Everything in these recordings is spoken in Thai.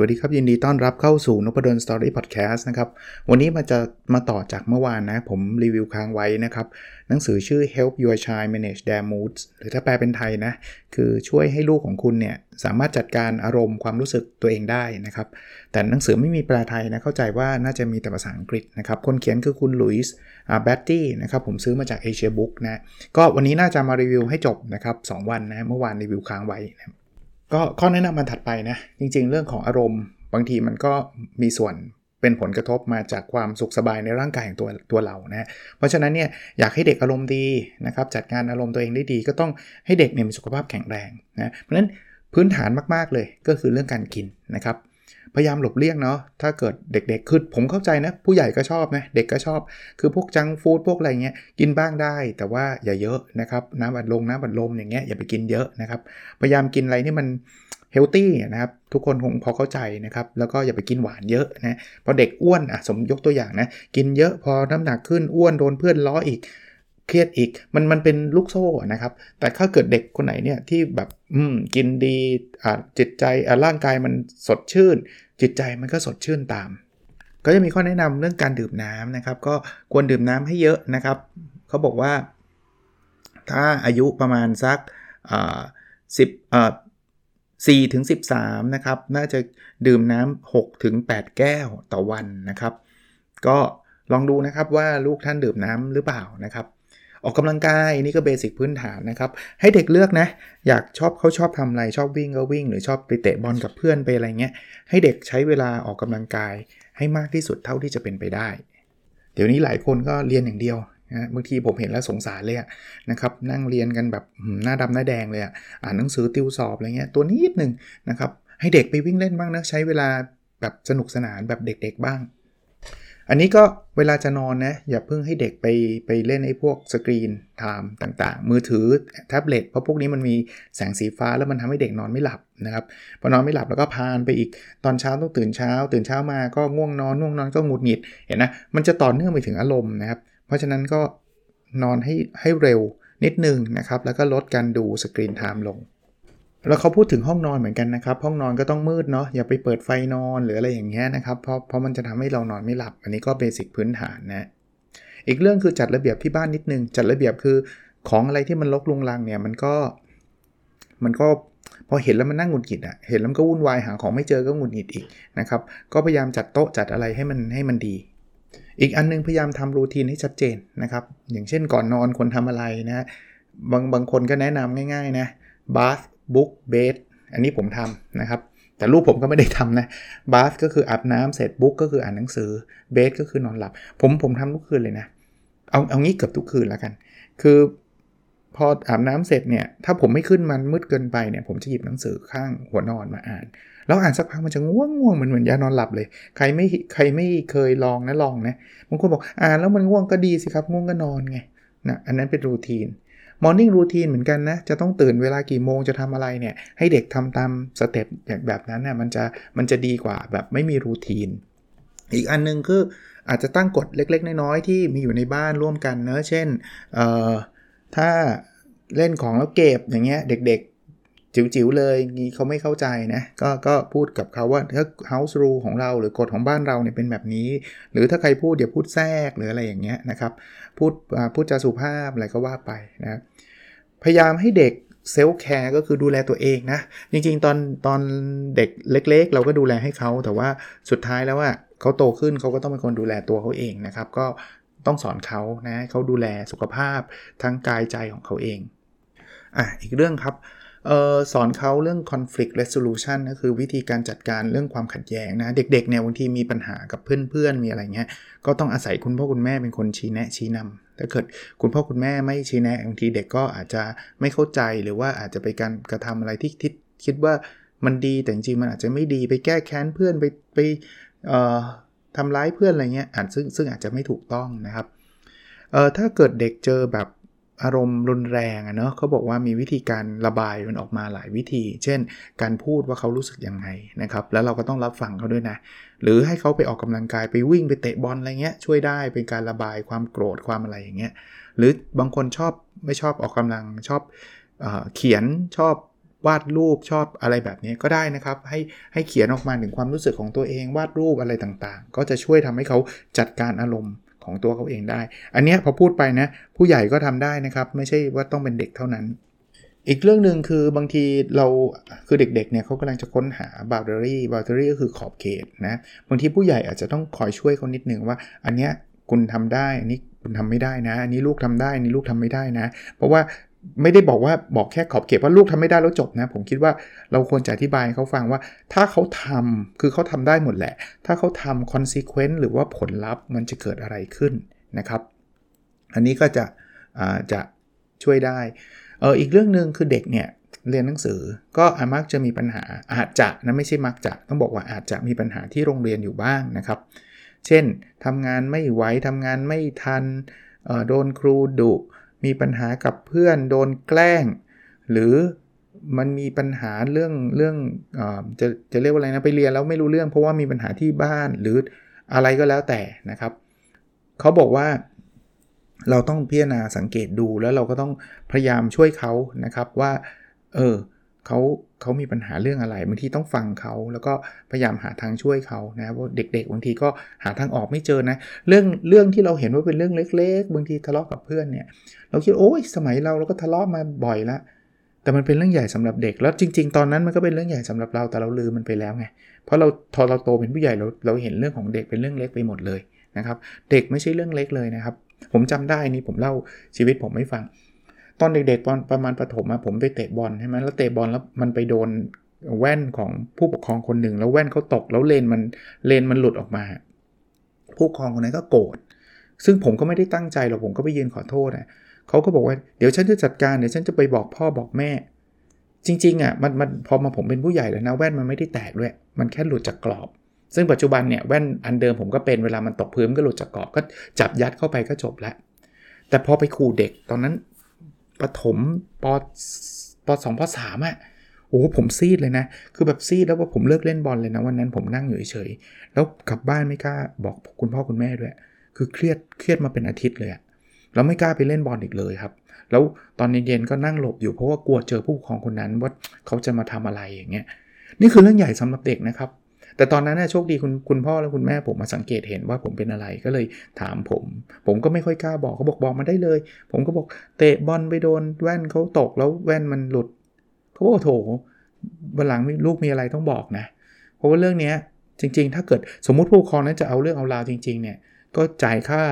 วัสดีครับยินดีต้อนรับเข้าสู่นพดลสตอรี่พอดแคสต์นะครับ วันนี้มาจะมาต่อจากเมื่อวานนะ ผมรีวิวค้างไว้นะครับ หนังสือชื่อ Help Your Child Manage Their Moods หรือถ้าแปลเป็นไทยนะ คือช่วยให้ลูกของคุณเนี่ย สามารถจัดการอารมณ์ความรู้สึกตัวเองได้นะครับ แต่หนังสือไม่มีแปลไทยนะ เข้าใจว่าน่าจะมีแต่ภาษาอังกฤษนะครับ คนเขียนคือคุณลุยส์อาแบตตี้นะครับผมซื้อมาจากเอเชียบุ๊กนะก็วันนี้น่าจะมารีวิวให้จบนะครับ2วันนะเมื่อวานรีวิวค้างไว้นะ ก็ข้อแนะนำมันถัดไปนะ จริงๆ เรื่องของอารมณ์ บางทีมันก็มีส่วนเป็นผลกระทบมาจากความสุขสบายในร่างกายของตัวตัวเรานะ เพราะฉะนั้นเนี่ยอยากให้เด็กอารมณ์ดีนะครับจัดการอารมณ์ตัวเองได้ดี ก็ต้องให้เด็กเนี่ยมีสุขภาพแข็งแรงนะเพราะฉะนั้นพื้นฐานมากๆเลยก็คือเรื่องการกินนะครับ พยายามหลบเลี่ยงเนาะถ้าเกิดเด็กๆคือผมเข้าใจนะ ผู้ใหญ่ก็ชอบนะ เด็กก็ชอบ คือพวกจังฟู้ดพวกอะไรเงี้ยกินบ้างได้ แต่ว่าอย่าเยอะนะครับน้ำบัดลมน้ำบัดลมอย่างเงี้ยอย่าไปกินเยอะนะครับพยายามกินอะไรที่มันเฮลตี้นะครับทุกคนคงพอเข้าใจนะครับ แล้วก็อย่าไปกินหวานเยอะนะพอเด็กอ้วนอะสมยกตัวอย่างนะ กินเยอะพอน้ำหนักขึ้นอ้วนโดนเพื่อนล้ออีก เครียดอีกมันมันเป็นลูกโซ่นะครับ แต่ถ้าเกิดเด็กคนไหนเนี่ยที่แบบอืมกินดีอ่าจิตใจอ่าร่างกายมันสดชื่น จิตใจมันก็สดชื่นตาม ก็จะมีข้อแนะนำเรื่องการดื่มน้ำนะครับ ก็ควรดื่มน้ำให้เยอะนะครับเขาบอกว่า ถ้าอายุประมาณสักอ่าสิบ4ถึง13นะครับ น่าจะดื่มน้ำ6ถึง8แก้วต่อวันนะครับ ก็ลองดูนะครับว่าลูกท่านดื่มน้ำหรือเปล่านะครับ ออกกำลังกายนี่ก็เบสิกพื้นฐานนะครับ ให้เด็กเลือกนะ อยากชอบเขาชอบทำอะไรชอบวิ่งก็วิ่ง หรือชอบไปเตะบอลกับเพื่อนไปอะไรเงี้ย ให้เด็กใช้เวลาออกกำลังกาย ให้มากที่สุดเท่าที่จะเป็นไปได้ เดี๋ยวนี้หลายคนก็เรียนอย่างเดียวนะบางทีผมเห็นแล้วสงสารเลยนะครับนั่งเรียนกันแบบหน้าดำหน้าแดงเลยอ่านหนังสือติวสอบอะไรเงี้ยตัวนิดหนึ่งนะครับให้เด็กไปวิ่งเล่นบ้างนะใช้เวลาแบบสนุกสนานแบบเด็ก ๆ บ้าง อันนี้ก็เวลาจะนอนนะอย่าเพิ่งให้เด็กไปไปเล่นไอ้พวก screen time ต่างๆ มือถือแท็บเล็ตเพราะพวกนี้มันมีแสงสีฟ้าแล้วมันทำให้เด็กนอนไม่หลับนะครับพอนอนไม่หลับแล้วก็พานไปอีกตอนเช้าต้องตื่นเช้า ตื่นเช้ามาก็ง่วงนอนง่วงนอนก็หงุดหงิดเห็นนะมันจะต่อเนื่องไปถึงอารมณ์นะครับ เพราะฉะนั้นก็นอนให้ให้เร็วนิดนึงนะครับแล้วก็ลดการดูสกรีนไทม์ลง แล้วเขาพูดถึงห้องนอนเหมือนกันนะครับ ห้องนอนก็ต้องมืดเนาะอย่าไปเปิดไฟนอนหรืออะไรอย่างเงี้ยนะครับเพราะเพราะมันจะทำให้เรานอนไม่หลับ อันนี้ก็เบสิกพื้นฐานนะอีกเรื่องคือจัดระเบียบที่บ้านนิดนึง จัดระเบียบคือของอะไรที่มันลกลุงลังเนี่ยมันก็มันก็พอเห็นแล้วมันนั่งหงุดหงิดอะ่ะเห็นแล้วก็วุ่นวายหาของไม่เจอก็หงุดหงิดอีกนะครับก็พยายามจัดโต๊ะจัดอะไรให้มันให้มันดีอีกอันนึงพยายามทำรูทีนให้ชัดเจนนะครับ อย่างเช่นก่อนนอนคนทำอะไรนะบางบางคนก็แนะนำง่ายๆนะ bath book bed อันนี้ผมทำนะครับ แต่ลูกผมก็ไม่ได้ทำนะ bath ก็คืออาบน้ำเสร็จ book ก็คืออ่านหนังสือ bed ก็คือนอนหลับ ผมผมทำทุกคืนเลยนะ เอาเอางี้เกือบทุกคืนแล้วกัน คือพออาบน้ำเสร็จเนี่ย ถ้าผมไม่ขึ้นมันมืดเกินไปเนี่ย ผมจะหยิบหนังสือข้างหัวนอนมาอ่าน แล้วอ่านสักพักมันจะง่วงง่วงมันเหมือนยานอนหลับเลย ใครไม่ใครไม่เคยลองนะลองนะบางคนบอกอ่านแล้วมันง่วงก็ดีสิครับง่วงก็นอนไงนะอันนั้นเป็นรูทีน มอร์นิ่งรูทีนเหมือนกันนะ จะต้องตื่นเวลากี่โมงจะทำอะไรเนี่ย ให้เด็กทำตามสเต็ปอย่างแบบนั้นนะ่ยมันจะมันจะดีกว่าแบบไม่มีรูทีน อีกอันนึงคืออาจจะตั้งกฎเล็ก ๆ น้อยๆที่มีอยู่ในบ้านร่วมกันเนะเช่นถ้าเล่นของแล้วเก็บอย่างเงี้ยเด็กจิ๋วๆเลยงี้เขาไม่เข้าใจนะก็ก็พูดกับเขาว่าถ้า house rule ของเราหรือกฎของบ้านเราเนี่ยเป็นแบบนี้ หรือถ้าใครพูดอย่าพูดแทรกหรืออะไรอย่างเงี้ยนะครับ พูดพูดจาสุภาพอะไรก็ว่าไปนะ พยายามให้เด็กเซลล์แคร์ก็คือดูแลตัวเองนะ จริงๆ ตอนตอนเด็กเล็ก ๆ เราก็ดูแลให้เขา แต่ว่าสุดท้ายแล้วว่าเขาโตขึ้นเขาก็ต้องเป็นคนดูแลตัวเขาเองนะครับ ก็ต้องสอนเขานะเขาดูแลสุขภาพทั้งกายใจของเขาเองอะอีกเรื่องครับ ออสอนเขาเรื่อง conflict resolution ก็คือวิธีการจัดการเรื่องความขัดแย้งนะ เด็กๆเนี่ยบางทีมีปัญหากับเพื่อนๆ มีอะไรเงี้ย ก็ต้องอาศัยคุณพ่อคุณแม่เป็นคนชี้แนะชี้นำถ้าเกิดคุณพ่อคุณแม่ไม่ชี้แนะบางทีเด็กก็อาจจะไม่เข้าใจหรือว่าอาจจะไปการกระทำอะไรที่คิดคิดว่ามันดีแต่จริงๆมันอาจจะไม่ดีไปแก้แค้นเพื่อนไปไปเอ่อทำร้ายเพื่อนอะไรเงี้ยอาจซึ่งซึ่งอาจจะไม่ถูกต้องนะครับเอ่อถ้าเกิดเด็กเจอแบบ อารมณ์รุนแรงอะเนาะเขาบอกว่ามีวิธีการระบายมันออกมาหลายวิธี เช่น การพูดว่าเขารู้สึกยังไงนะครับ แล้วเราก็ต้องรับฟังเขาด้วยนะ หรือให้เขาไปออกกำลังกายไปวิ่งไปเตะบอลอะไรเงี้ยช่วยได้เป็นการระบายความโกรธความอะไรอย่างเงี้ย หรือบางคนชอบไม่ชอบออกกำลังชอบเอเขียนชอบวาดรูปชอบอะไรแบบนี้ก็ได้นะครับ ให้ให้เขียนออกมาถึงความรู้สึกของตัวเอง วาดรูปอะไรต่างๆ ก็จะช่วยทำให้เขาจัดการอารมณ์ ของตัวเขาเองได้ อันนี้พอพูดไปนะ ผู้ใหญ่ก็ทำได้นะครับ ไม่ใช่ว่าต้องเป็นเด็กเท่านั้น อีกเรื่องหนึ่งคือบางทีเราคือเด็กๆเนี่ยเขากำลังจะค้นหา boundary boundary ก็คือขอบเขตนะบางทีผู้ใหญ่อาจจะต้องคอยช่วยเขานิดนึงว่า อันเนี้ยคุณทำได้อันนี้คุณทำไม่ได้นะ อันนี้ลูกทำได้อันนี้ลูกทำไม่ได้นะ เพราะว่า ไม่ได้บอกว่าบอกแค่ขอบเขตว่าลูกทำไม่ได้แล้วจบนะ ผมคิดว่าเราควรจะอธิบายเขาฟังว่า ถ้าเขาทำคือเขาทำได้หมดแหละ ถ้าเขาทำ consequence หรือว่าผลลัพธ์มันจะเกิดอะไรขึ้นนะครับ อันนี้ก็จะจะช่วยได้เอออีกเรื่องหนึ่งคือเด็กเนี่ยเรียนหนังสือก็อามักจะมีปัญหาอาจจะนะไม่ใช่มักจะต้องบอกว่าอาจจะมีปัญหาที่โรงเรียนอยู่บ้างนะครับ เช่นทำงานไม่ไหวทำงานไม่ทันโดนครูดุ มีปัญหากับเพื่อนโดนแกล้ง หรือมันมีปัญหาเรื่องเรื่องอจะจะเรียกว่าอะไรนะไปเรียนแล้วไม่รู้เรื่องเพราะว่ามีปัญหาที่บ้านหรืออะไรก็แล้วแต่นะครับเขาบอกว่าเราต้องพิจารณาสังเกตดูแล้วเราก็ต้องพยายามช่วยเขานะครับว่าเออ เขาเขามีปัญหาเรื่องอะไรบางทีต้องฟังเขาแล้วก็พยายามหาทางช่วยเขานะเพราเด็กๆบางทีก็หาทางออกไม่เจอนะเรื่องเรื่องที่เราเห็นว่าเป็นเรื่องเล็ก ๆ บางทีทะเลาะกับเพื่อนเนี่ยเราคิดโอ้ยสมัยเราเราก็ทะเลาะมาบ่อยละแต่มันเป็นเรื่องใหญ่สำหรับเด็กแล้วจริง ๆ ตอนนั้นมันก็เป็นเรื่องใหญ่สำหรับเราแต่เราลืมมันไปแล้วไงเพราะเราพอเราโตเป็นผู้ใหญ่เราเราเห็นเรื่องของเด็กเป็นเรื่องเล็กไปหมดเลยนะครับ เด็กไม่ใช่เรื่องเล็กเลยนะครับ ผมจำได้นี่ผมเล่าชีวิตผมไม่ฟัง ตอนเด็กๆตอนประมาณประถมอะผมไปเตะบอลใช่ไหมแล้วเตะบอลแล้วมันไปโดนแว่นของผู้ปกครองคนหนึ่ง แล้วแว่นเขาตกแล้วเลนมันเลนมันหลุดออกมา ผู้ปกครองคนนั้นก็โกรธซึ่งผมก็ไม่ได้ตั้งใจหรอกผมก็ไปยืนขอโทษนะเขาก็บอกว่าเดี๋ยวฉันจะจัดการเดี๋ยวฉันจะไปบอกพ่อบอกแม่ จริงๆอะมันมันพอมาผมเป็นผู้ใหญ่แล้วนะแว่นมันไม่ได้แตกด้วย มันแค่หลุดจากกรอบ ซึ่งปัจจุบันเนี่ยแว่นอันเดิมผมก็เป็นเวลามันตกพื้นก็หลุดจากกรอบก็จับยัดเข้าไปก็จบแล้วแต่พอไปขู่เด็กตอนนั้น ปฐมปปสองปสามอะโอ้ผมซีดเลยนะ คือแบบซีดแล้วว่าผมเลิกเล่นบอลเลยนะวันนั้นผมนั่งอยู่เฉยๆแล้วกลับบ้านไม่กล้าบอกคุณพ่อคุณแม่ด้วย คือเครียดเครียดมาเป็นอาทิตย์เลยอะแล้วไม่กล้าไปเล่นบอลอีกเลยครับ แล้วตอนเย็นๆก็นั่งหลบอยู่เพราะว่ากลัวเจอผู้ปกครองคนนั้นว่าเขาจะมาทำอะไรอย่างเงี้ย นี่คือเรื่องใหญ่สำหรับเด็กนะครับ แต่ตอนนั้นโชคดีคุณคุณพ่อและคุณแม่ผมมาสังเกตเห็นว่าผมเป็นอะไรก็เลยถามผม ผมก็ไม่ค่อยกล้าบอกเขาบอกบอกมาได้เลย ผมก็บอกเตะบอลไปโดนแว่นเขาตกแล้วแว่นมันหลุดเขาบอกโถวันหลังลูกมีอะไรต้องบอกนะ เพราะว่าเรื่องนี้จริง ๆ ถ้าเกิดสมมุติผู้ปกครองนั้นจะเอาเรื่องเอาราวจริง ๆ เนี่ย ก็จ่ายค่า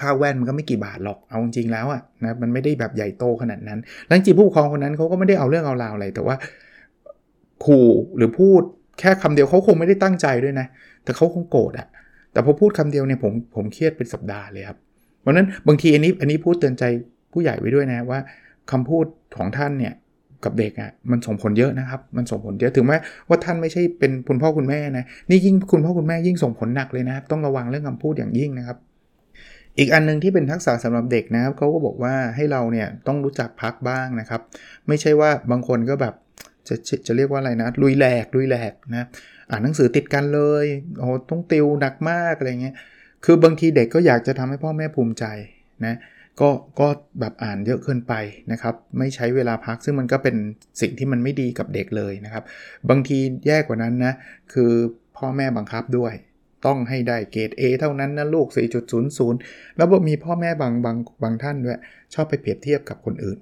ค่าแว่นมันก็ไม่กี่บาทหรอก เอาจริงแล้วอะนะมันไม่ได้แบบใหญ่โตขนาดนั้น แล้วจริงผู้ปกครองคนนั้นเขาก็ไม่ได้เอาเรื่องเอาราวอะไร แต่ว่าขู่หรือพูด แค่คำเดียวเขาคงไม่ได้ตั้งใจด้วยนะ แต่เขาคงโกรธอะแต่พอพูดคำเดียวเนี่ยผมผมเครียดเป็นสัปดาห์เลยครับเพราะนั้นบางทีอันนี้อันนี้พูดเตือนใจผู้ใหญ่ไว้ด้วยนะว่าคำพูดของท่านเนี่ยกับเด็กอะ่ะมันส่งผลเยอะนะครับ มันส่งผลเยอะถึงแม้ว่าท่านไม่ใช่เป็นคุณพ่อคุณแม่นะนี่ยิ่งคุณพ่อคุณแม่ยิ่งส่งผลหนักเลยนะครับต้องระวังเรื่องคำพูดอย่างยิ่งนะครับ อีกอันนึงที่เป็นทักษะสำหรับเด็กนะครับเขาก็บอกว่าให้เราเนี่ยต้องรู้จักพักบ้างนะครับ ไม่ใช่ว่าบางคนก็แบบ จะจะเรียกว่าอะไรนะลุยแหลกลุยแหลกนะอ่านหนังสือติดกันเลยโอ้ต้องติวหนักมากอะไรเงี้ยคือบางทีเด็กก็อยากจะทำให้พ่อแม่ภูมิใจนะก็ก็แบบอ่านเยอะเกินไปนะครับ ไม่ใช้เวลาพักซึ่งมันก็เป็นสิ่งที่มันไม่ดีกับเด็กเลยนะครับ บางทีแย่กว่านั้นนะคือพ่อแม่บังคับด้วย ต้องให้ได้เกรด A เท่านั้นนะลูก 4.00 แล้วมีพ่อแม่บางบางบางท่านด้วยชอบไปเปรียบเทียบกับคนอื่น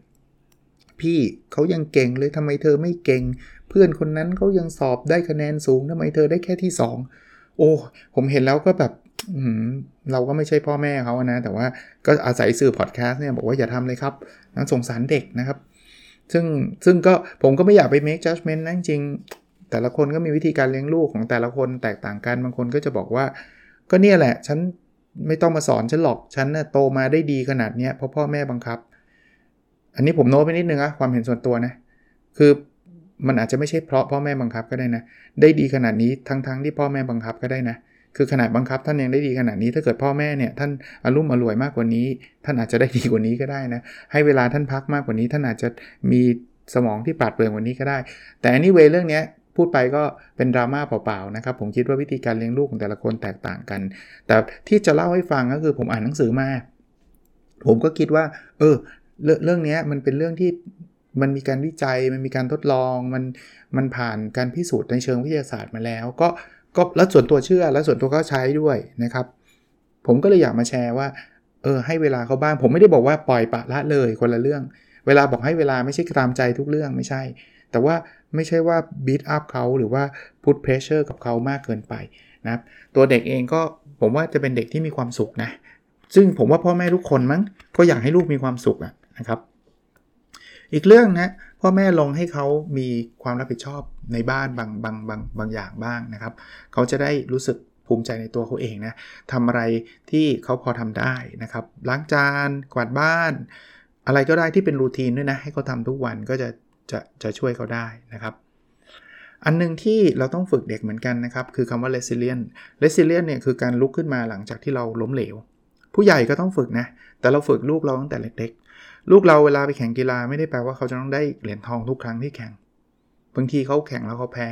พี่เขายังเก่งเลยทำไมเธอไม่เก่ง เพื่อนคนนั้นเขายังสอบได้คะแนนสูงทำไมเธอได้แค่ที่ 2 โอ้ ผมเห็นแล้วก็แบบเราก็ไม่ใช่พ่อแม่เขานะ แต่ว่าก็อาศัยสื่อพอดแคสต์เนี่ยบอกว่าอย่าทำเลยครับนั่นสงสารเด็กนะครับ ซึ่งซึ่งก็ผมก็ไม่อยากไป make judgment นะจริง แต่ละคนก็มีวิธีการเลี้ยงลูกของแต่ละคนแตกต่างกัน บางคนก็จะบอกว่า ก็เนี่ยแหละ ฉันไม่ต้องมาสอนฉันหรอก ฉันน่ะโตมาได้ดีขนาดเนี้ยเพราะพ่อแม่บังคับ อันนี้ผมโน้ตไปนิดนึงอะความเห็นส่วนตัวนะ คือมันอาจจะไม่ใช่เพราะพ่อแม่บังคับก็ได้นะ ได้ดีขนาดนี้ทั้งๆทที่พ่อแม่บังคับก็ได้นะ คือขนาดบังคับท่านยังได้ดีขนาดนี้ถ้าเกิดพ่อแม่เนี่ยท่านอารมณ์อรวยมากกว่านี้ ท่านอาจจะได้ดีกว่านี้ก็ได้นะ ให้เวลาท่านพักมากกว่านี้ ท่านอาจจะมีสมองที่ปราดเปรื่องกว่านี้ก็ได้ แต่ anyway เรื่องนี้พูดไปก็เป็นดราม่าเปล่าๆนะครับ ผมคิดว่าวิธีการเลี้ยงลูกของแต่ละคนแตกต่างกัน แต่ที่จะเล่าให้ฟังก็คือผมอ่านหนังสือมา ผมก็คิดว่า เออ เรื่องนี้มันเป็นเรื่องที่มันมีการวิจัยมันมีการทดลองมันมันผ่านการพิสูจน์ในเชิงวิทยาศาสตร์มาแล้ว ก็ก็แล้วส่วนตัวเชื่อแล้วส่วนตัวก็ใช้ด้วยนะครับ ผมก็เลยอยากมาแชร์ว่าเออให้เวลาเขาบ้าง ผมไม่ได้บอกว่าปล่อยปะละเลยคนละเรื่อง เวลาบอกให้เวลาไม่ใช่ตามใจทุกเรื่องไม่ใช่ แต่ว่าไม่ใช่ว่า beat up เขาหรือว่า put pressure กับเขามากเกินไปนะครับตัวเด็กเองก็ผมว่าจะเป็นเด็กที่มีความสุขนะซึ่งผมว่าพ่อแม่ทุกคนมั้งก็อยากให้ลูกมีความสุขอะ นะครับ อีกเรื่องนะพ่อแม่ลองให้เขามีความรับผิดชอบในบ้านบางบางบางบางอย่างบ้างนะครับ เขาจะได้รู้สึกภูมิใจในตัวเขาเองนะทำอะไรที่เขาพอทำได้นะครับ ล้างจาน กวาดบ้าน อะไรก็ได้ที่เป็นรูทีนด้วยนะ ให้เขาทำทุกวันก็จะจะจะช่วยเขาได้นะครับ อันนึงที่เราต้องฝึกเด็กเหมือนกันนะครับ คือคำว่า resilient resilient เนี่ยคือการลุกขึ้นมาหลังจากที่เราล้มเหลว ผู้ใหญ่ก็ต้องฝึกนะ แต่เราฝึกลูกเราตั้งแต่เล็ก ลูกเราเวลาไปแข่งกีฬาไม่ได้แปลว่าเขาจะต้องได้เหรียญทองทุกครั้งที่แข่ง บางทีเขาแข่งแล้วเขาแพ้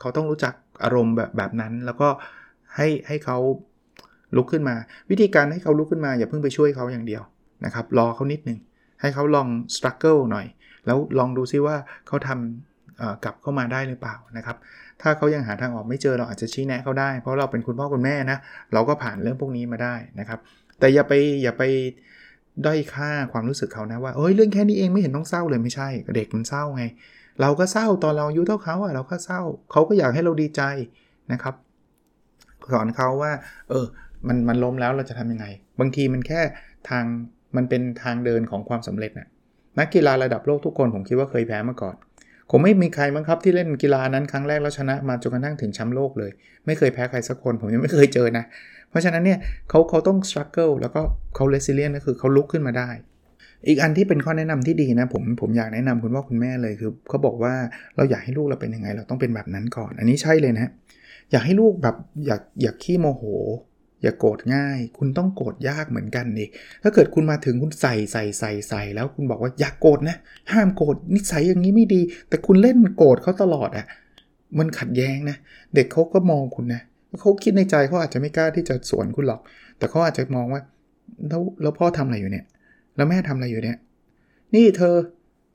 เขาต้องรู้จักอารมณ์แบบแบบนั้น แล้วก็ให้ให้เขาลุกขึ้นมา วิธีการให้เขาลุกขึ้นมาอย่าเพิ่งไปช่วยเขาอย่างเดียวนะครับ รอเขานิดหนึ่งให้เขาลองสครัลเกิลหน่อย แล้วลองดูซิว่าเขาทำกลับเข้ามาได้หรือเปล่านะครับ ถ้าเขายังหาทางออกไม่เจอเราอาจจะชี้แนะเขาได้ เพราะเราเป็นคุณพ่อคุณแม่นะ เราก็ผ่านเรื่องพวกนี้มาได้นะครับ แต่อย่าไปอย่าไป ด้อยค่าความรู้สึกเขานะว่าเอ้ยเรื่องแค่นี้เองไม่เห็นต้องเศร้าเลยไม่ใช่ เด็กมันเศร้าไง เราก็เศร้าตอนเราอายุเท่าเขาอะเราก็เศร้า เขาก็อยากให้เราดีใจนะครับสอนเขาว่า เออ มันมันล้มแล้วเราจะทำยังไง บางทีมันแค่ทางมันเป็นทางเดินของความสำเร็จนะนักกีฬาระดับโลกทุกคนผมคิดว่าเคยแพ้มาก่อนคงไม่มีใครมั้งครับที่เล่นกีฬานั้นครั้งแรกแล้วชนะมาจนกระทั่งถึงแชมป์โลกเลย ไม่เคยแพ้ใครสักคน ผมยังไม่เคยเจอนะ ราะฉะนั้นเนี่ยเขาเขาต้อง struggle แล้วก็เขา resilient ก็คือเขาลุกขึ้นมาได้ อีกอันที่เป็นข้อแนะนำที่ดีนะผมผมอยากแนะนำคุณพ่อคุณแม่เลยคือเขาบอกว่าเราอยากให้ลูกเราเป็นยังไง เราต้องเป็นแบบนั้นก่อน อันนี้ใช่เลยนะอยากให้ลูกแบบอยากอยากขี้โมโห อย่าโกรธง่าย คุณต้องโกรธยากเหมือนกันดิถ้าเกิดคุณมาถึงคุณใส่ใส่ใส่ใส่แล้วคุณบอกว่าอย่ากโกรธนะห้ามโกรธนิสัยอย่างนี้ไม่ดี แต่คุณเล่นโกรธเขาตลอดอะ่ะมันขัดแย้งนะ เด็กเขาก็มองคุณนะเเขาคิดในใจเขาอาจจะไม่กล้าที่จะสวนคุณหรอก แต่เขาอาจจะมองว่า แล้วแล้วพ่อทำอะไรอยู่เนี่ย แล้วแม่ทำอะไรอยู่เนี่ย นี่เธอ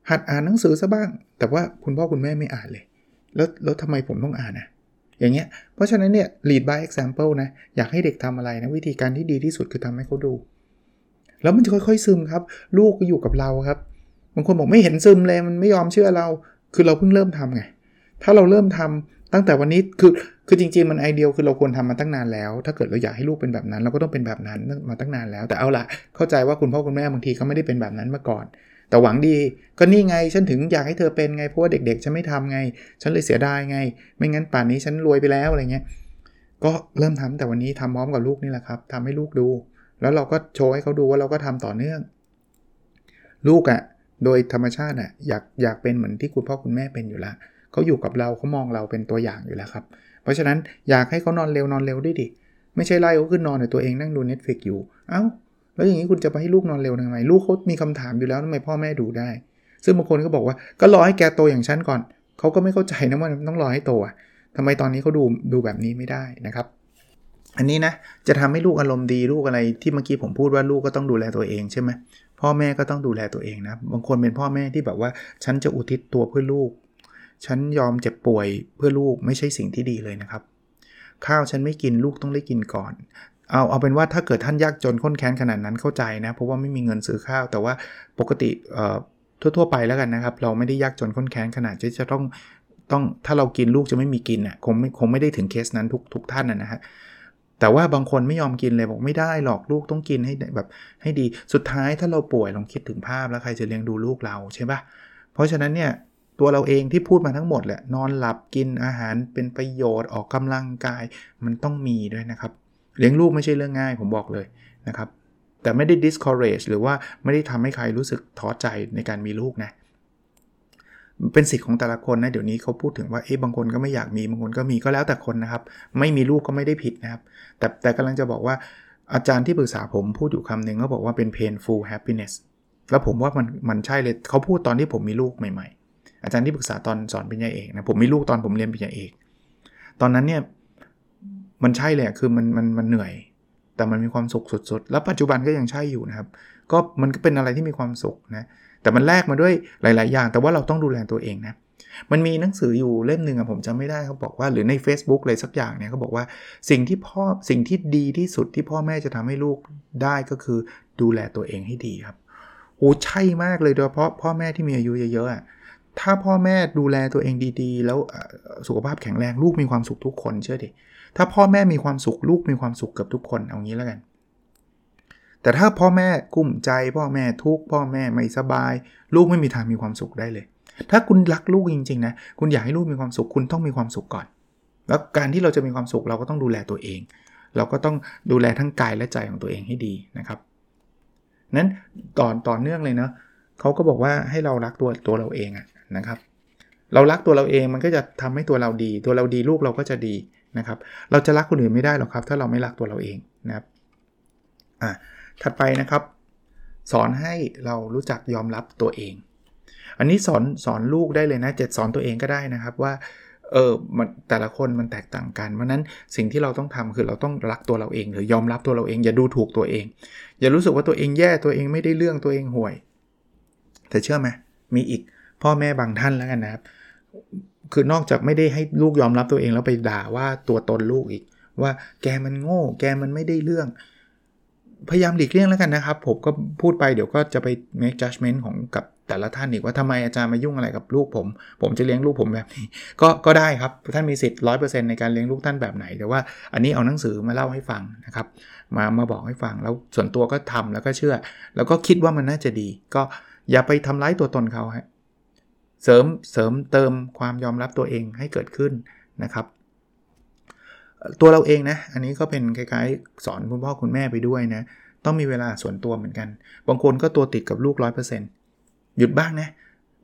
หัดอ่านหนังสือซะบ้าง แต่ว่าคุณพ่อคุณแม่ไม่อ่านเลย แล้วแล้วทำไมผมต้องอ่านนะอย่างเงี้ย เพราะฉะนั้นเนี่ย lead by example นะ อยากให้เด็กทำอะไรนะ วิธีการที่ดีที่สุดคือทำให้เขาดู แล้วมันจะค่อยๆซึมครับ ลูกก็อยู่กับเราครับ บางคนบอกไม่เห็นซึมเลย มันไม่ยอมเชื่อเรา คือเราเพิ่งเริ่มทำไง ถ้าเราเริ่มทำ ตั้งแต่วันนี้คือคือจริงๆมันไอเดียคือเราควรทำมาตั้งนานแล้ว ถ้าเกิดเราอยากให้ลูกเป็นแบบนั้น เราก็ต้องเป็นแบบนั้นมาตั้งนานแล้ว แต่เอาละเข้าใจว่าคุณพ่อคุณแม่บางทีเขาไม่ได้เป็นแบบนั้นมาก่อน แต่หวังดีก็นี่ไงฉันถึงอยากให้เธอเป็นไงเพราะว่าเด็กๆฉันไม่ทำไง ฉันเลยเสียดายไง ไม่งั้นป่านนี้ฉันรวยไปแล้วอะไรเงี้ยก็เริ่มทำแต่วันนี้ทำพร้อมกับลูกนี่แหละครับทำให้ลูกดู แล้วเราก็โชว์ให้เขาดูว่าเราก็ทำต่อเนื่อง ลูกอะ่ะโดยธรรมชาติอะ่ะอยากอยากเป็นเหมือนที่คุณพ่อคุณแม่เป็นอยู่แล้ว เขาอยู่กับเราเขามองเราเป็นตัวอย่างอยู่แล้วครับ เพราะฉะนั้นอยากให้เขานอนเร็วนอนเร็วด้วยดิ ไม่ใช่ไล่เขาขึ้นนอนแต่ตัวเองนั่งดู Netflix อยู่ เอา้า แล้วอย่างนี้คุณจะไปให้ลูกนอนเร็วทำไม ลูกเขามีคำถามอยู่แล้วทำไมพ่อแม่ดูได้ ซึ่งบางคนก็บอกว่าก็รอให้แกโตอย่างฉันก่อน เขาก็ไม่เข้าใจนะว่าต้องรอให้โตอะทำไมตอนนี้เขาดูดูแบบนี้ไม่ได้นะครับ อันนี้นะจะทำให้ลูกอารมณ์ดีลูกอะไรที่เมื่อกี้ผมพูดว่าลูกก็ต้องดูแลตัวเองใช่ไหมพ่อแม่ก็ต้องดูแลตัวเองนะ บางคนเป็นพ่อแม่ที่แบบว่า ฉันจะอุทิศตัวเพื่อลูก ฉันยอมเจ็บป่วยเพื่อลูกไม่ใช่สิ่งที่ดีเลยนะครับ ข้าวฉันไม่กินลูกต้องได้กินก่อน เอาเอาเป็นว่าถ้าเกิดท่านยากจนข้นแค้นขนาดนั้นเข้าใจนะ เพราะว่าไม่มีเงินซื้อข้าว แต่ว่าปกติเอ่อทั่วๆไปแล้วกันนะครับ เราไม่ได้ยากจนข้นแค้นขนาดที่จะต้องต้องถ้าเรากินลูกจะไม่มีกินอะคงไม่คงไม่ได้ถึงเคสนั้นทุกทุกท่านนะฮะแต่ว่าบางคนไม่ยอมกินเลยบอกไม่ได้หรอกลูกต้องกินให้แบบให้ดีสุดท้ายถ้าเราป่วยลองคิดถึงภาพแล้วใครจะเลี้ยงดูลูกเราใช่ปะเพราะฉะนั้นเนี่ย ตัวเราเองที่พูดมาทั้งหมดแหละนอนหลับกินอาหารเป็นประโยชน์ออกกำลังกายมันต้องมีด้วยนะครับ เลี้ยงลูกไม่ใช่เรื่องง่ายผมบอกเลยนะครับ แต่ไม่ได้ discourage หรือว่าไม่ได้ทำให้ใครรู้สึกท้อใจในการมีลูกนะเป็นสิทธิ์ของแต่ละคนนะเดี๋ยวนี้เขาพูดถึงว่าเอ๊ะบางคนก็ไม่อยากมีบางคนก็มีก็แล้วแต่คนนะครับ ไม่มีลูกก็ไม่ได้ผิดนะครับ แต่แต่กำลังจะบอกว่าอาจารย์ที่ปรึกษาผมพูดอยู่คำหนึ่งเขาบอกว่าเป็น painful happiness แล้วผมว่ามันมันใช่เลยเขาพูดตอนที่ผมมีลูกใหม่ๆ อาจารย์ที่ปรึกษาตอนสอนปริญญาเอกนะผมมีลูกตอนผมเรียนปริญญาเอก ตอนนั้นเนี่ยมันใช่เลยคือมันมันมันเหนื่อย แต่มันมีความสุขสุดๆ แล้วปัจจุบันก็ยังใช่อยู่นะครับ ก็มันก็เป็นอะไรที่มีความสุขนะแต่มันแลกมาด้วยหลาย ๆ อย่าง แต่ว่าเราต้องดูแลตัวเองนะมันมีหนังสืออยู่เล่มหนึ่งอะผมจำไม่ได้เขาบอกว่าหรือใน Facebook เลยสักอย่างเนี่ยเขาบอกว่าสิ่งที่พ่อสิ่งที่ดีที่สุดที่พ่อแม่จะทำให้ลูกได้ก็คือดูแลตัวเองให้ดีครับโอ้ใช่มากเลยโดยเฉพาะพ่อแม่ที่มีอายุเยอะๆอะ ถ้าพ่อแม่ดูแลตัวเองดีๆ แล้วสุขภาพแข็งแรงลูกมีความสุขทุกคนเชื่อดิถ้าพ่อแม่มีความสุขลูกมีความสุขกับทุกคนเอางี้แล้วกัน แต่ถ้าพ่อแม่กุ้มใจ พ่อแม่ทุกพ่อแม่ไม่สบาย ลูกไม่มีทางมีความสุขได้เลย ถ้าคุณรักลูกจริงๆนะคุณอยากให้ลูกมีความสุขคุณต้องมีความสุขก่อน แล้วการที่เราจะมีความสุขเราก็ต้องดูแลตัวเอง เราก็ต้องดูแลทั้งกายและใจของตัวเองให้ดีนะครับนั้นตอนต่อเนื่องเลยเนะเขาก็บอกว่าให้เรารักตัวตัวเราเองอะ นะครับ เรารักตัวเราเองมันก็จะทำให้ตัวเราดี ตัวเราดีลูกเราก็จะดีนะครับ เราจะรักคนอื่นไม่ได้หรอกครับ ถ้าเราไม่รักตัวเราเองนะครับอะถัดไปนะครับ สอนให้เรารู้จักยอมรับตัวเอง อันนี้สอนสอนลูกได้เลยนะเจ็ดสอนตัวเองก็ได้นะครับว่าเออมันแต่ละคนมันแตกต่างกัน เพราะนั้นสิ่งที่เราต้องทำคือเราต้องรักตัวเราเอง หรือยอมรับตัวเราเอง อย่าดูถูกตัวเอง อย่ารู้สึกว่าตัวเองแย่ตัวเองไม่ได้เรื่องตัวเองห่วย แต่เชื่อไหมมีอีก พ่อแม่บางท่านแล้วกันนะครับ คือนอกจากไม่ได้ให้ลูกยอมรับตัวเองแล้วไปด่าว่าตัวตนลูกอีก ว่าแกมันโง่ แกมันไม่ได้เรื่อง พยายามหลีกเลี่ยงแล้วกันนะครับ ผมก็พูดไปเดี๋ยวก็จะไป make judgment ของกับแต่ละท่านอีกว่าทำไมอาจารย์มายุ่งอะไรกับลูกผม ผมจะเลี้ยงลูกผมแบบนี้ ก็ก็ได้ครับ ท่านมีสิทธิ์ร้อยเปอร์เซ็นต์ในการเลี้ยงลูกท่านแบบไหน แต่ว่าอันนี้เอาหนังสือมาเล่าให้ฟังนะครับ มามาบอกให้ฟังแล้วส่วนตัวก็ทำแล้วก็เชื่อ แล้วก็คิดว่ามันน่าจะดี ก็อย่าไปทำร้ายตัวตนเขาฮะ เสริมเสริมเติมความยอมรับตัวเองให้เกิดขึ้นนะครับ ตัวเราเองนะ อันนี้ก็เป็นคล้ายๆ สอนคุณพ่อคุณแม่ไปด้วยนะ ต้องมีเวลาส่วนตัวเหมือนกัน บางคนก็ตัวติดกับลูก 100%หยุดบ้างนะ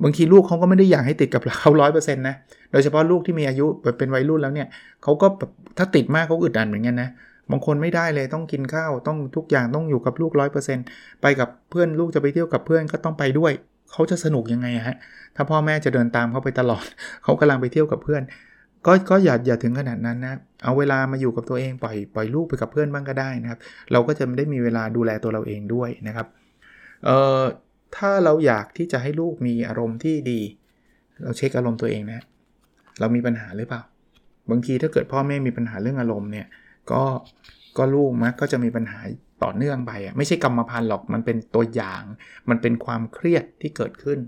บางทีลูกเขาก็ไม่ได้อยากให้ติดกับเขาร้อยเปอร์เซ็นต์นะ โดยเฉพาะลูกที่มีอายุเป็นวัยรุ่นแล้วเนี่ยเขาก็แบบถ้าติดมากเขาอึดอัดเหมือนกันนะบางคนไม่ได้เลยต้องกินข้าวต้องทุกอย่างต้องอยู่กับลูก100%ไปกับเพื่อนลูกจะไปเที่ยวกับเพื่อนก็ต้องไปด้วย เขาจะสนุกยังไงฮะ ถ้าพ่อแม่จะเดินตามเขาไปตลอด เขากำลังไปเที่ยวกับเพื่อน ก็ก็อย่าอย่าถึงขนาดนั้นนะ เอาเวลามาอยู่กับตัวเองปล่อยปล่อยลูกไปกับเพื่อนบ้างก็ได้นะครับ เราก็จะได้มีเวลาดูแลตัวเราเองด้วยนะครับ เอ่อ ถ้าเราอยากที่จะให้ลูกมีอารมณ์ที่ดี เราเช็คอารมณ์ตัวเองนะ เรามีปัญหาหรือเปล่า บางทีถ้าเกิดพ่อแม่มีปัญหาเรื่องอารมณ์เนี่ย ก็ก็ลูกมักก็จะมีปัญหา ต่อเนื่องไปอะไม่ใช่กรรมพันธุ์หรอกมันเป็นตัวอย่าง มันเป็นความเครียดที่เกิดขึ้น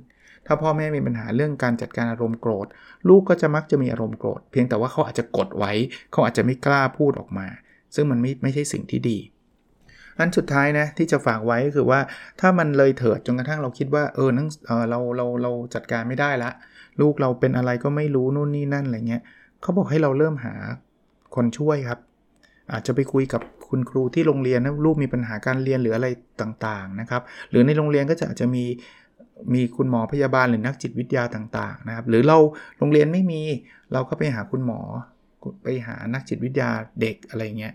ถ้าพ่อแม่มีปัญหาเรื่องการจัดการอารมณ์โกรธ ลูกก็จะมักจะมีอารมณ์โกรธ เพียงแต่ว่าเขาอาจจะกดไว้ เขาอาจจะไม่กล้าพูดออกมา ซึ่งมันไม่ไม่ใช่สิ่งที่ดีอันสุดท้ายนะที่จะฝากไว้ก็คือว่าถ้ามันเลยเถิดจนกระทั่งเราคิดว่าเออนั่งเออเราเราเราจัดการไม่ได้ละ ลูกเราเป็นอะไรก็ไม่รู้นู่นนี่นั่นอะไรเงี้ยเขาบอกให้เราเริ่มหาคนช่วยครับ อาจจะไปคุยกับ คุณครูที่โรงเรียนนะลูกมีปัญหาการเรียนหรืออะไรต่างๆนะครับ หรือในโรงเรียนก็จะอาจจะมีมีคุณหมอพยาบาลหรือนักจิตวิทยาต่างๆนะครับ หรือเราโรงเรียนไม่มีเราก็ไปหาคุณหมอไปหานักจิตวิทยาเด็กอะไรเงี้ย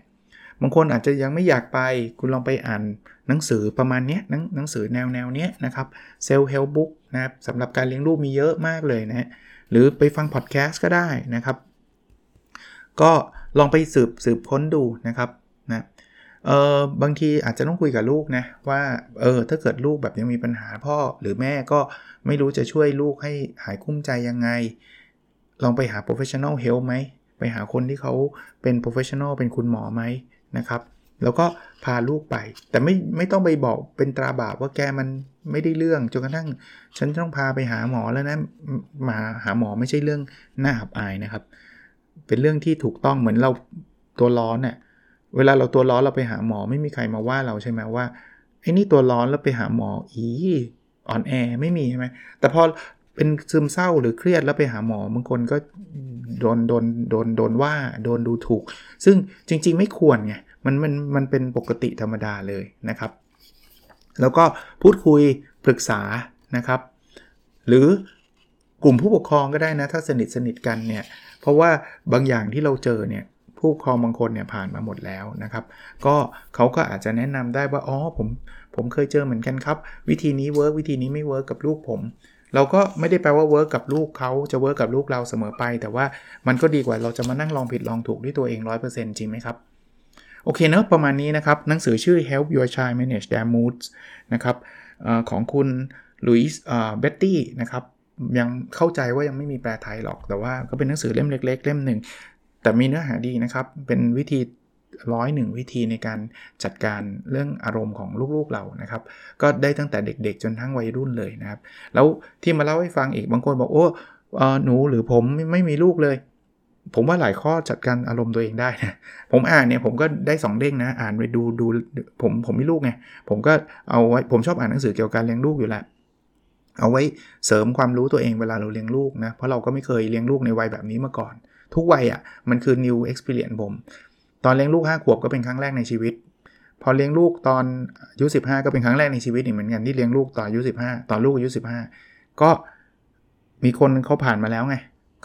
บางคนอาจจะยังไม่อยากไปคุณลองไปอ่านหนังสือประมาณนี้หนังสือแนวแนวนี้นะครับเซลล์เฮลบุ๊กนะครับสำหรับการเลี้ยงลูกมีเยอะมากเลยนะหรือไปฟังพอดแคสต์ก็ได้นะครับ ก็ลองไปสืบสืบค้นดูนะครับ เออบางทีอาจจะต้องคุยกับลูกนะว่าเออถ้าเกิดลูกแบบยังมีปัญหาพ่อหรือแม่ก็ไม่รู้จะช่วยลูกให้หายคุ้มใจยังไง ลองไปหา professional help ไหม ไปหาคนที่เขาเป็น professional เป็นคุณหมอไหมนะครับ แล้วก็พาลูกไป แต่ไม่ไม่ต้องไปบอกเป็นตราบาปว่าแกมันไม่ได้เรื่องจนกระทั่ง ฉันต้องพาไปหาหมอแล้วนะมาหาหมอไม่ใช่เรื่องน่าอับอายนะครับ เป็นเรื่องที่ถูกต้องเหมือนเราตัวร้อนเนะ่ย เวลาเราตัวร้อนเราไปหาหมอไม่มีใครมาว่าเราใช่ไหมว่าไอ้นี่ตัวร้อนแล้วไปหาหมออีอ่อนแอไม่มีใช่ไหมแต่พอเป็นซึมเศร้าหรือเครียดแล้วไปหาหมอบางคนก็โดนโดนโดนโดนว่าโดนดูถูก ซึ่งจริง ๆ ไม่ควรไงมันมันมันเป็นปกติธรรมดาเลยนะครับ แล้วก็พูดคุยปรึกษานะครับ หรือกลุ่มผู้ปกครองก็ได้นะ ถ้าสนิทสนิทกันเนี่ย เพราะว่าบางอย่างที่เราเจอเนี่ย ผู้ปกครองบางคนเนี่ยผ่านมาหมดแล้วนะครับ ก็เขาก็อาจจะแนะนำได้ว่าอ๋อผมผมเคยเจอเหมือนกันครับ วิธีนี้ work วิธีนี้ไม่ work กับลูกผม เราก็ไม่ได้แปลว่า work กับลูกเขาจะ work กับลูกเราเสมอไป แต่ว่ามันก็ดีกว่าเราจะมานั่งลองผิดลองถูกด้วยตัวเอง 100%จริงไหมครับโอเคเนะประมาณนี้นะครับ หนังสือชื่อ Help Your Child Manage Their Moods นะครับอของคุณลุยส์เบตตี้นะครับยังเข้าใจว่ายังไม่มีแปลไทยหรอก แต่ว่าก็เป็นหนังสือเล่มเล็ก ๆ เล่มหนึ่ง แต่มีเนื้อหาดีนะครับ เป็นวิธีร้อยหนึ่งวิธีในการจัดการเรื่องอารมณ์ของลูกๆเรานะครับ ก็ได้ตั้งแต่เด็กๆ จนทั้งวัยรุ่นเลยนะครับ แล้วที่มาเล่าให้ฟังอีกบางคนบอกโอ้หนูหรือผมไม่มีลูกเลย ผมว่าหลายข้อจัดการอารมณ์ตัวเองได้นะผมอ่านเนี่ยผมก็ได้ 2 เด้งนะ อ่านไปดูดูผมผมมีลูกไงผมก็เอาไว้ผมชอบอ่านหนังสือเกี่ยวกับการเลี้ยงลูกอยู่แหล้วเอาไว้เสริมความรู้ตัวเองเวลาเราเลี้ยงลูกนะเพราะเราก็ไม่เคยเลี้ยงลูกในวัยแบบนี้มาก่อน ทุกวัยอะ่ะมันคือ new experience ผม ตอนเลี้ยงลูก 5 ขวบก็เป็นครั้งแรกในชีวิต พอเลี้ยงลูกตอนอายุ15 ก็เป็นครั้งแรกในชีวิตอีกเหมือนกันที่เลี้ยงลูกตอนอายุ15 ตอนลูกอายุ15 ก็มีคนเขาผ่านมาแล้วไง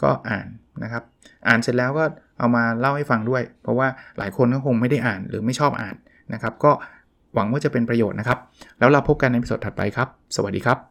ก็อ่านนะครับ อ่านเสร็จแล้วก็เอามาเล่าให้ฟังด้วย เพราะว่าหลายคนก็คงไม่ได้อ่านหรือไม่ชอบอ่านนะครับ ก็หวังว่าจะเป็นประโยชน์นะครับ แล้วเราพบกันในสดถัดไปครับ สวัสดีครับ